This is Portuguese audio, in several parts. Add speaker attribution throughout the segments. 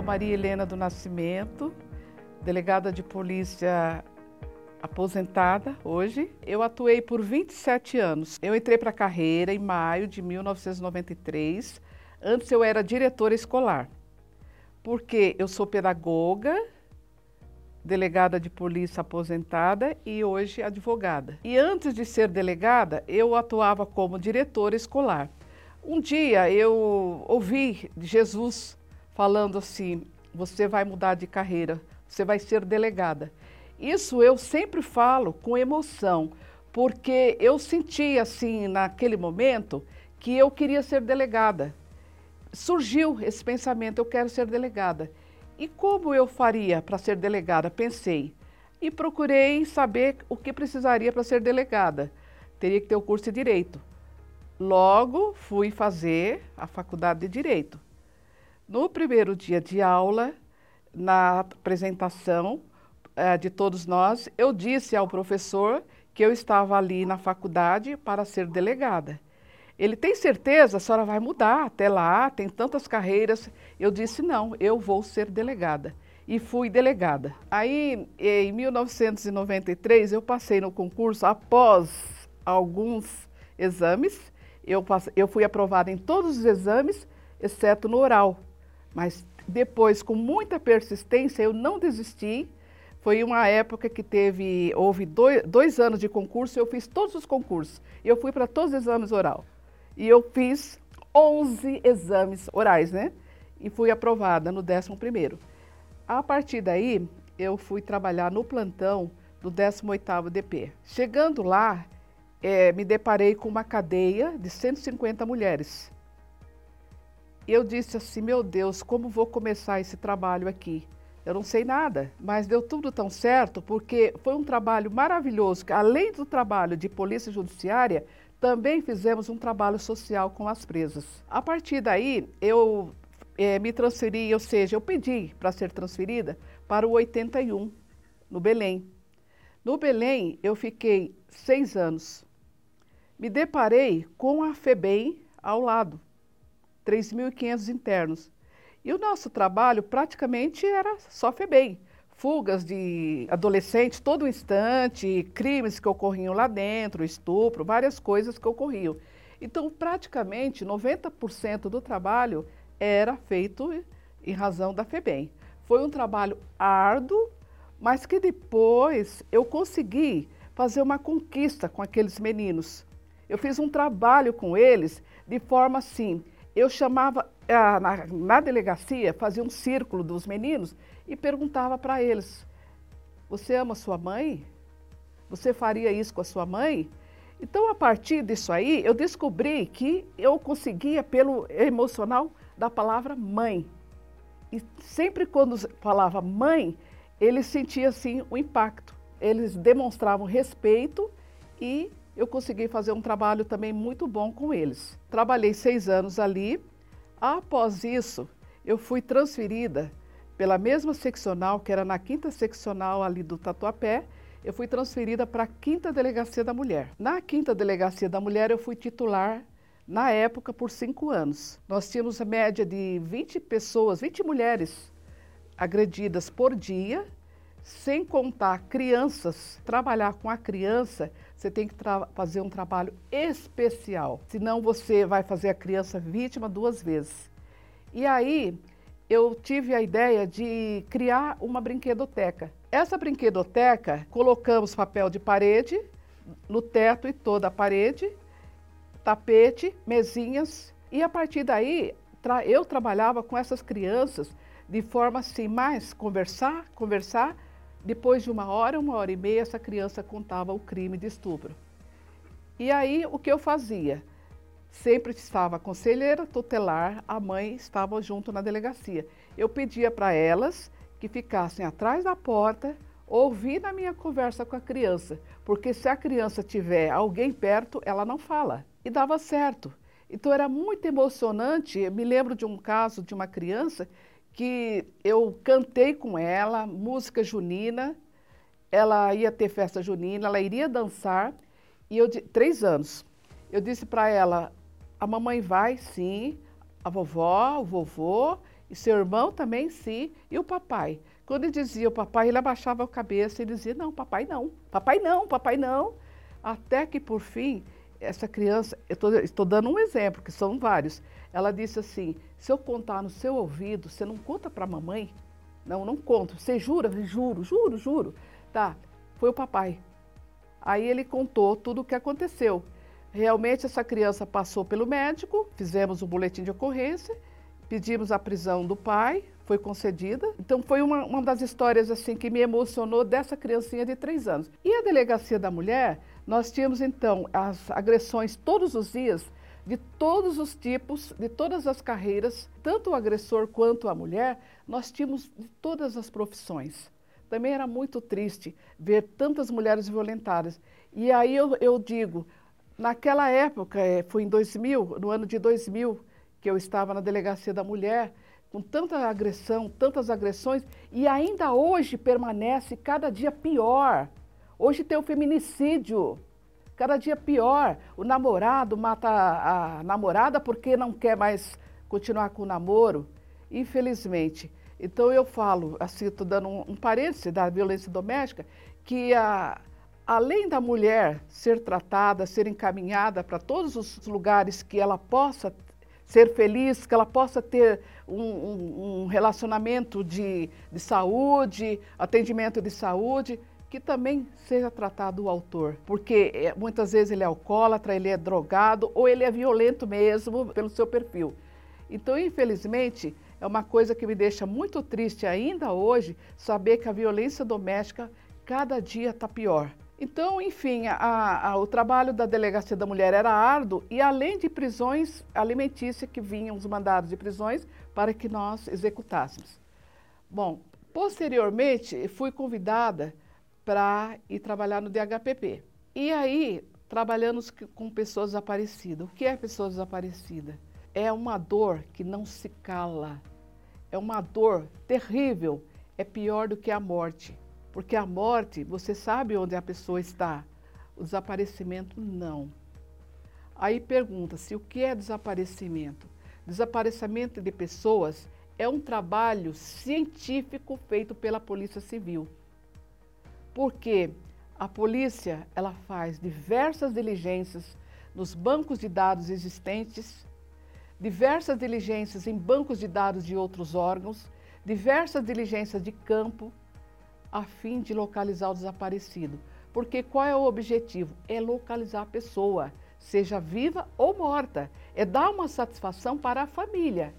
Speaker 1: sou Maria Helena do Nascimento, delegada de polícia aposentada hoje. Eu atuei por 27 anos. Eu entrei para a carreira em maio de 1993. Antes eu era diretora escolar, porque eu sou pedagoga, delegada de polícia aposentada e hoje advogada. E antes de ser delegada, eu atuava como diretora escolar. Um dia eu ouvi Jesus falando assim: você vai mudar de carreira, você vai ser delegada. Isso eu sempre falo com emoção, porque eu senti assim naquele momento que eu queria ser delegada. Surgiu esse pensamento, eu quero ser delegada. E como eu faria para ser delegada? Pensei e procurei saber o que precisaria para ser delegada. Teria que ter o curso de direito. Logo fui fazer a faculdade de direito. No primeiro dia de aula, na apresentação, é, de todos nós, eu disse ao professor que eu estava ali na faculdade para ser delegada. Ele tem certeza, a senhora vai mudar até lá, tem tantas carreiras. Eu disse, não, eu vou ser delegada. E fui delegada. Aí, em 1993, eu passei no concurso após alguns exames. Eu, eu fui aprovada em todos os exames, exceto no oral. Mas depois, com muita persistência, eu não desisti foi uma época que teve, houve dois, dois anos de concurso, eu fiz todos os concursos. Eu fui para todos os exames oral. E eu fiz 11 exames orais, né? E fui aprovada no 11º. A partir daí, eu fui trabalhar no plantão do 18º DP. Chegando lá, é, me deparei com uma cadeia de 150 mulheres. Eu disse assim, meu Deus, como vou começar esse trabalho aqui? Eu não sei nada, mas deu tudo tão certo porque foi um trabalho maravilhoso. Além do trabalho de polícia judiciária, também fizemos um trabalho social com as presas. A partir daí, eu é, me transferi, ou seja, eu pedi para ser transferida para o 81, no Belém. No Belém, eu fiquei seis anos. Me deparei com a FEBEM ao lado, 3.500 internos. E o nosso trabalho praticamente era só FEBEM. Fugas de adolescentes todo instante, crimes que ocorriam lá dentro, estupro, várias coisas que ocorriam. Então, praticamente 90% do trabalho era feito em razão da FEBEM. Foi um trabalho árduo, mas que depois eu consegui fazer uma conquista com aqueles meninos. Eu fiz um trabalho com eles de forma assim, eu chamava na, na delegacia, fazia um círculo dos meninos e perguntava para eles: Você ama sua mãe? Você faria isso com a sua mãe? Então, a partir disso aí, eu descobri que eu conseguia, pelo emocional, da palavra mãe. E sempre quando falava mãe, eles sentiam assim o impacto. Eles demonstravam respeito e eu consegui fazer um trabalho também muito bom com eles. Trabalhei seis anos ali Após isso, eu fui transferida pela mesma seccional, que era na quinta seccional ali do Tatuapé, eu fui transferida para a quinta delegacia da mulher. Na quinta delegacia da mulher, eu fui titular, na época, por cinco anos. Nós tínhamos a média de 20 pessoas, 20 mulheres agredidas por dia, sem contar crianças. Trabalhar com a criança, você tem que fazer um trabalho especial, senão você vai fazer a criança vítima duas vezes. E aí eu tive a ideia de criar uma brinquedoteca. Essa brinquedoteca, colocamos papel de parede no teto e toda a parede, tapete, mesinhas, e a partir daí eu trabalhava com essas crianças de forma assim, mais conversar, conversar, depois de uma hora, uma hora e meia, essa criança contava o crime de estupro. E aí, o que eu fazia? Sempre estava a conselheira tutelar, a mãe estava junto na delegacia. Eu pedia para elas que ficassem atrás da porta, ouvindo a minha conversa com a criança, porque se a criança tiver alguém perto, ela não fala. E dava certo. Então era muito emocionante. Eu me lembro de um caso de uma criança que eu cantei com ela, música junina, ela ia ter festa junina, ela iria dançar, e eu, três anos, eu disse para ela, a mamãe vai sim, a vovó, o vovô E seu irmão também, sim. E o papai? Quando ele dizia o papai, ele abaixava a cabeça e dizia: Não, papai não, papai não, papai não. Até que, por fim, essa criança, eu estou dando um exemplo, que são vários. Ela disse assim: Se eu contar no seu ouvido, você não conta para a mamãe? Não, não conto. Você jura? Juro, juro, juro. Tá, foi o papai. Aí ele contou tudo o que aconteceu. Realmente essa criança passou pelo médico, fizemos o um boletim de ocorrência, pedimos a prisão do pai, foi concedida. Então foi uma, uma das histórias assim que me emocionou dessa criancinha de três anos. E a delegacia da mulher, nós tínhamos então as agressões todos os dias de todos os tipos, de todas as carreiras, tanto o agressor quanto a mulher, nós tínhamos de todas as profissões. Também era muito triste ver tantas mulheres violentadas. E aí eu, eu digo, naquela época, é, foi em 2000, no ano de 2000, que eu estava na delegacia da mulher, com tanta agressão, tantas agressões, e ainda hoje permanece cada dia pior. Hoje tem o feminicídio, cada dia pior. O namorado mata a, namorada porque não quer mais continuar com o namoro, infelizmente. Então eu falo, assim, estou dando um, um parêntese da violência doméstica, que a, além da mulher ser tratada, ser encaminhada para todos os lugares que ela possa ser feliz, que ela possa ter um, um, um relacionamento de, de saúde, atendimento de saúde, que também seja tratado o autor, porque eh, muitas vezes ele é alcoólatra, ele é drogado ou ele é violento mesmo pelo seu perfil. Então, infelizmente, é uma coisa que me deixa muito triste ainda hoje saber que a violência doméstica cada dia está pior. Então, enfim, a, a, o trabalho da Delegacia da Mulher era árduo e além de prisões alimentícias que vinham os mandados de prisões para que nós executássemos. Bom, posteriormente fui convidada para ir trabalhar no DHPP. E aí, trabalhamos com pessoas desaparecidas. O que é pessoa desaparecida? É uma dor que não se cala. É uma dor terrível. É pior do que a morte. Porque a morte, você sabe onde a pessoa está. O desaparecimento, não. Aí pergunta-se o que é desaparecimento? Desaparecimento de pessoas é um trabalho científico feito pela Polícia Civil. Porque a polícia ela faz diversas diligências nos bancos de dados existentes diversas diligências em bancos de dados de outros órgãos, diversas diligências de campo, a fim de localizar o desaparecido. Porque qual é o objetivo? É localizar a pessoa, seja viva ou morta. É dar uma satisfação para a família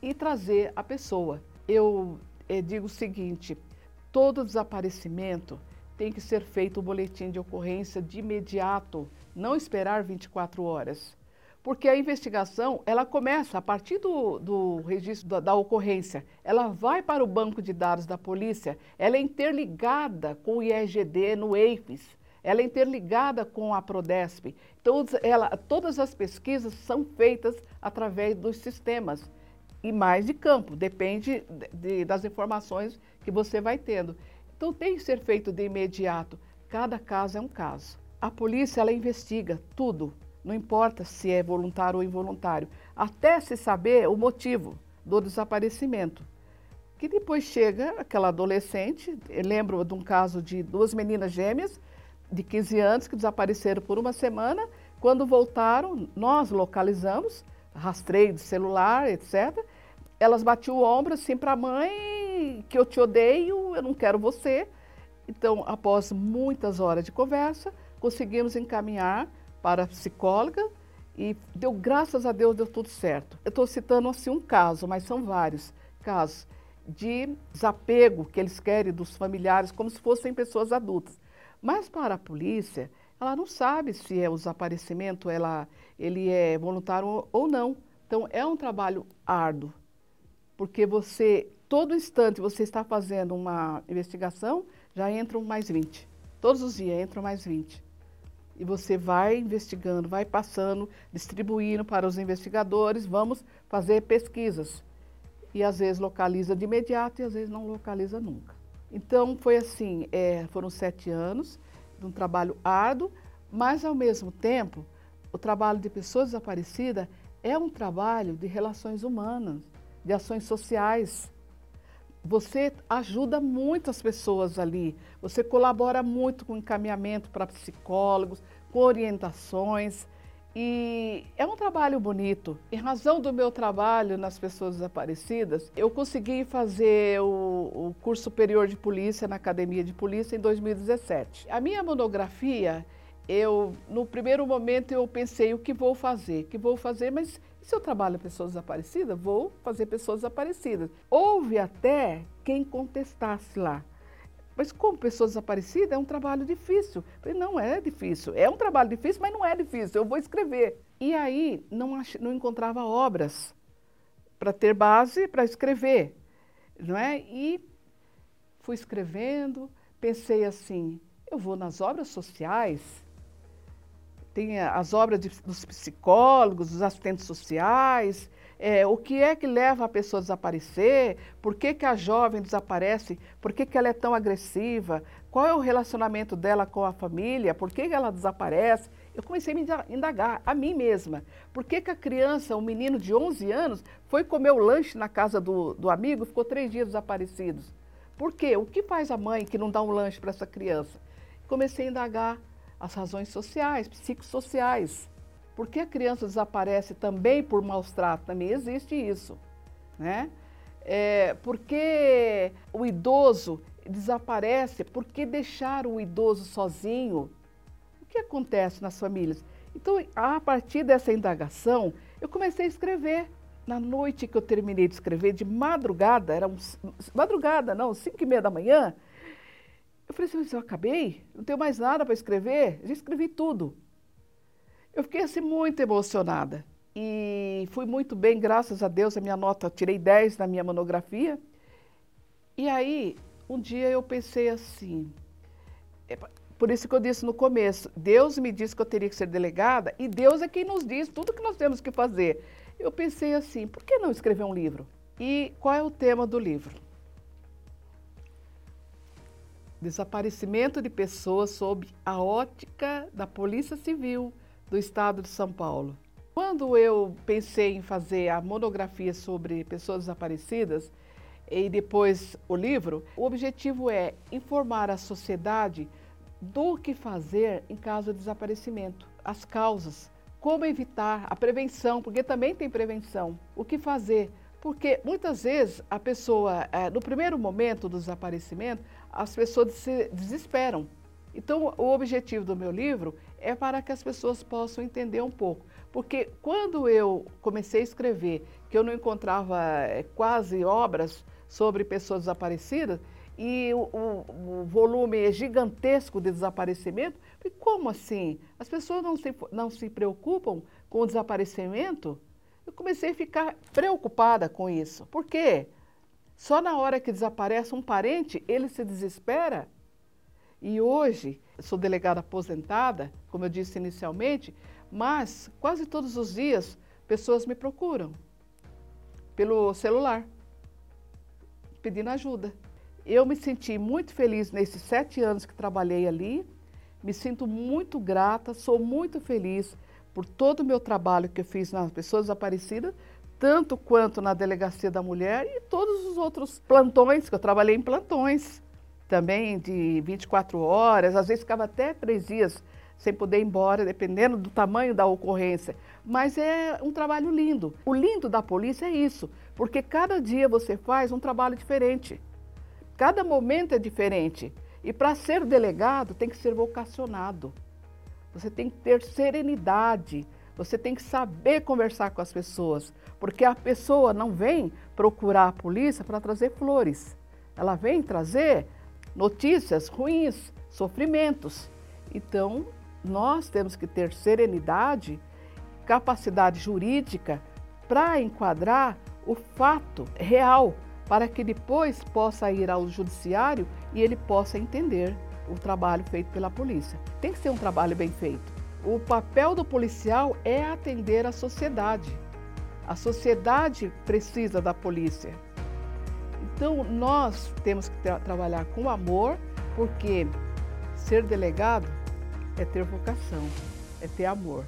Speaker 1: e trazer a pessoa. Eu, eu eh, digo o seguinte: todo desaparecimento tem que ser feito o boletim de ocorrência de imediato, não esperar 24 horas porque a investigação ela começa a partir do, do registro da, da, ocorrência, ela vai para o banco de dados da polícia, ela é interligada com o IEGD no EIFES, ela é interligada com a Prodesp. Então, ela, todas as pesquisas são feitas através dos sistemas e mais de campo, depende de, de, das informações que você vai tendo. Então, tem que ser feito de imediato. Cada caso é um caso. A polícia ela investiga tudo, não importa se é voluntário ou involuntário, até se saber o motivo do desaparecimento. Que depois chega aquela adolescente, lembro de um caso de duas meninas gêmeas de 15 anos que desapareceram por uma semana. Quando voltaram, nós localizamos, rastreio de celular, etc. Elas batiam o ombro assim para a mãe, que eu te odeio, eu não quero você. Então, após muitas horas de conversa, conseguimos encaminhar para a psicóloga e deu graças a Deus deu tudo certo. Eu estou citando assim um caso, mas são vários casos de desapego que eles querem dos familiares como se fossem pessoas adultas. Mas para a polícia, ela não sabe se é o desaparecimento, ela, ele é voluntário ou não. Então é um trabalho árduo, porque você todo instante você está fazendo uma investigação, já entram mais 20. Todos os dias entram mais 20 e você vai investigando, vai passando, distribuindo para os investigadores, vamos fazer pesquisas. E às vezes localiza de imediato e às vezes não localiza nunca. Então foi assim, é, foram sete anos de um trabalho árduo, mas ao mesmo tempo o trabalho de pessoas desaparecidas é um trabalho de relações humanas, de ações sociais. Você ajuda muitas pessoas ali, você colabora muito com encaminhamento para psicólogos, com orientações. E é um trabalho bonito. Em razão do meu trabalho nas pessoas desaparecidas, eu consegui fazer o, o, curso superior de polícia na Academia de Polícia em 2017. A minha monografia, eu no primeiro momento eu pensei o que vou fazer, que vou fazer, mas se eu trabalho pessoas desaparecidas, vou fazer pessoas desaparecidas. Houve até quem contestasse lá. Mas como pessoas desaparecidas é um trabalho difícil. falei, não é difícil. É um trabalho difícil, mas não é difícil. Eu vou escrever. E aí não, ach, não encontrava obras para ter base para escrever. Não é? E fui escrevendo, pensei assim, eu vou nas obras sociais, tem as obras de, dos psicólogos, dos assistentes sociais, é, o que é que leva a pessoa a desaparecer, por que, que a jovem desaparece, por que, que ela é tão agressiva, qual é o relacionamento dela com a família, por que, que ela desaparece. Eu comecei a me indagar, a mim mesma. Por que, que a criança, um menino de 11 anos, foi comer o lanche na casa do, do amigo e ficou três dias desaparecido? Por quê? O que faz a mãe que não dá um lanche para essa criança? Comecei a indagar as razões sociais, psicossociais. Por que a criança desaparece também por maus tratos? Também existe isso. Né? É, por que o idoso desaparece? Por que deixar o idoso sozinho? O que acontece nas famílias? Então, a partir dessa indagação, eu comecei a escrever. Na noite que eu terminei de escrever, de madrugada, era um, madrugada, não, cinco e meia da manhã, eu falei assim, mas eu acabei, não tenho mais nada para escrever, já escrevi tudo. Eu fiquei assim muito emocionada e fui muito bem, graças a Deus, a minha nota, tirei 10 na minha monografia. E aí, um dia eu pensei assim, é, por isso que eu disse no começo, Deus me disse que eu teria que ser delegada e Deus é quem nos diz tudo que nós temos que fazer. Eu pensei assim, por que não escrever um livro? E qual é o tema do livro? Desaparecimento de pessoas sob a ótica da Polícia Civil do Estado de São Paulo. Quando eu pensei em fazer a monografia sobre pessoas desaparecidas e depois o livro, o objetivo é informar a sociedade do que fazer em caso de desaparecimento, as causas, como evitar, a prevenção, porque também tem prevenção, o que fazer. Porque muitas vezes a pessoa, eh, no primeiro momento do desaparecimento, as pessoas se desesperam. Então, o objetivo do meu livro é para que as pessoas possam entender um pouco. Porque quando eu comecei a escrever que eu não encontrava é, quase obras sobre pessoas desaparecidas, e o, o, o, volume é gigantesco de desaparecimento, e como assim? As pessoas não se, não se preocupam com o desaparecimento? Comecei a ficar preocupada com isso. Por quê? Só na hora que desaparece um parente, ele se desespera. E hoje, sou delegada aposentada, como eu disse inicialmente, mas quase todos os dias pessoas me procuram pelo celular, pedindo ajuda. Eu me senti muito feliz nesses sete anos que trabalhei ali, me sinto muito grata, sou muito feliz por todo o meu trabalho que eu fiz nas pessoas desaparecidas, tanto quanto na Delegacia da Mulher e todos os outros plantões, que eu trabalhei em plantões também de 24 horas, às vezes ficava até três dias sem poder ir embora, dependendo do tamanho da ocorrência. Mas é um trabalho lindo. O lindo da polícia é isso, porque cada dia você faz um trabalho diferente. Cada momento é diferente. E para ser delegado tem que ser vocacionado. Você tem que ter serenidade, você tem que saber conversar com as pessoas, porque a pessoa não vem procurar a polícia para trazer flores. Ela vem trazer notícias ruins, sofrimentos. Então, nós temos que ter serenidade, capacidade jurídica para enquadrar o fato real, para que depois possa ir ao judiciário e ele possa entender o trabalho feito pela polícia. Tem que ser um trabalho bem feito. O papel do policial é atender a sociedade. A sociedade precisa da polícia. Então, nós temos que tra trabalhar com amor, porque ser delegado é ter vocação, é ter amor.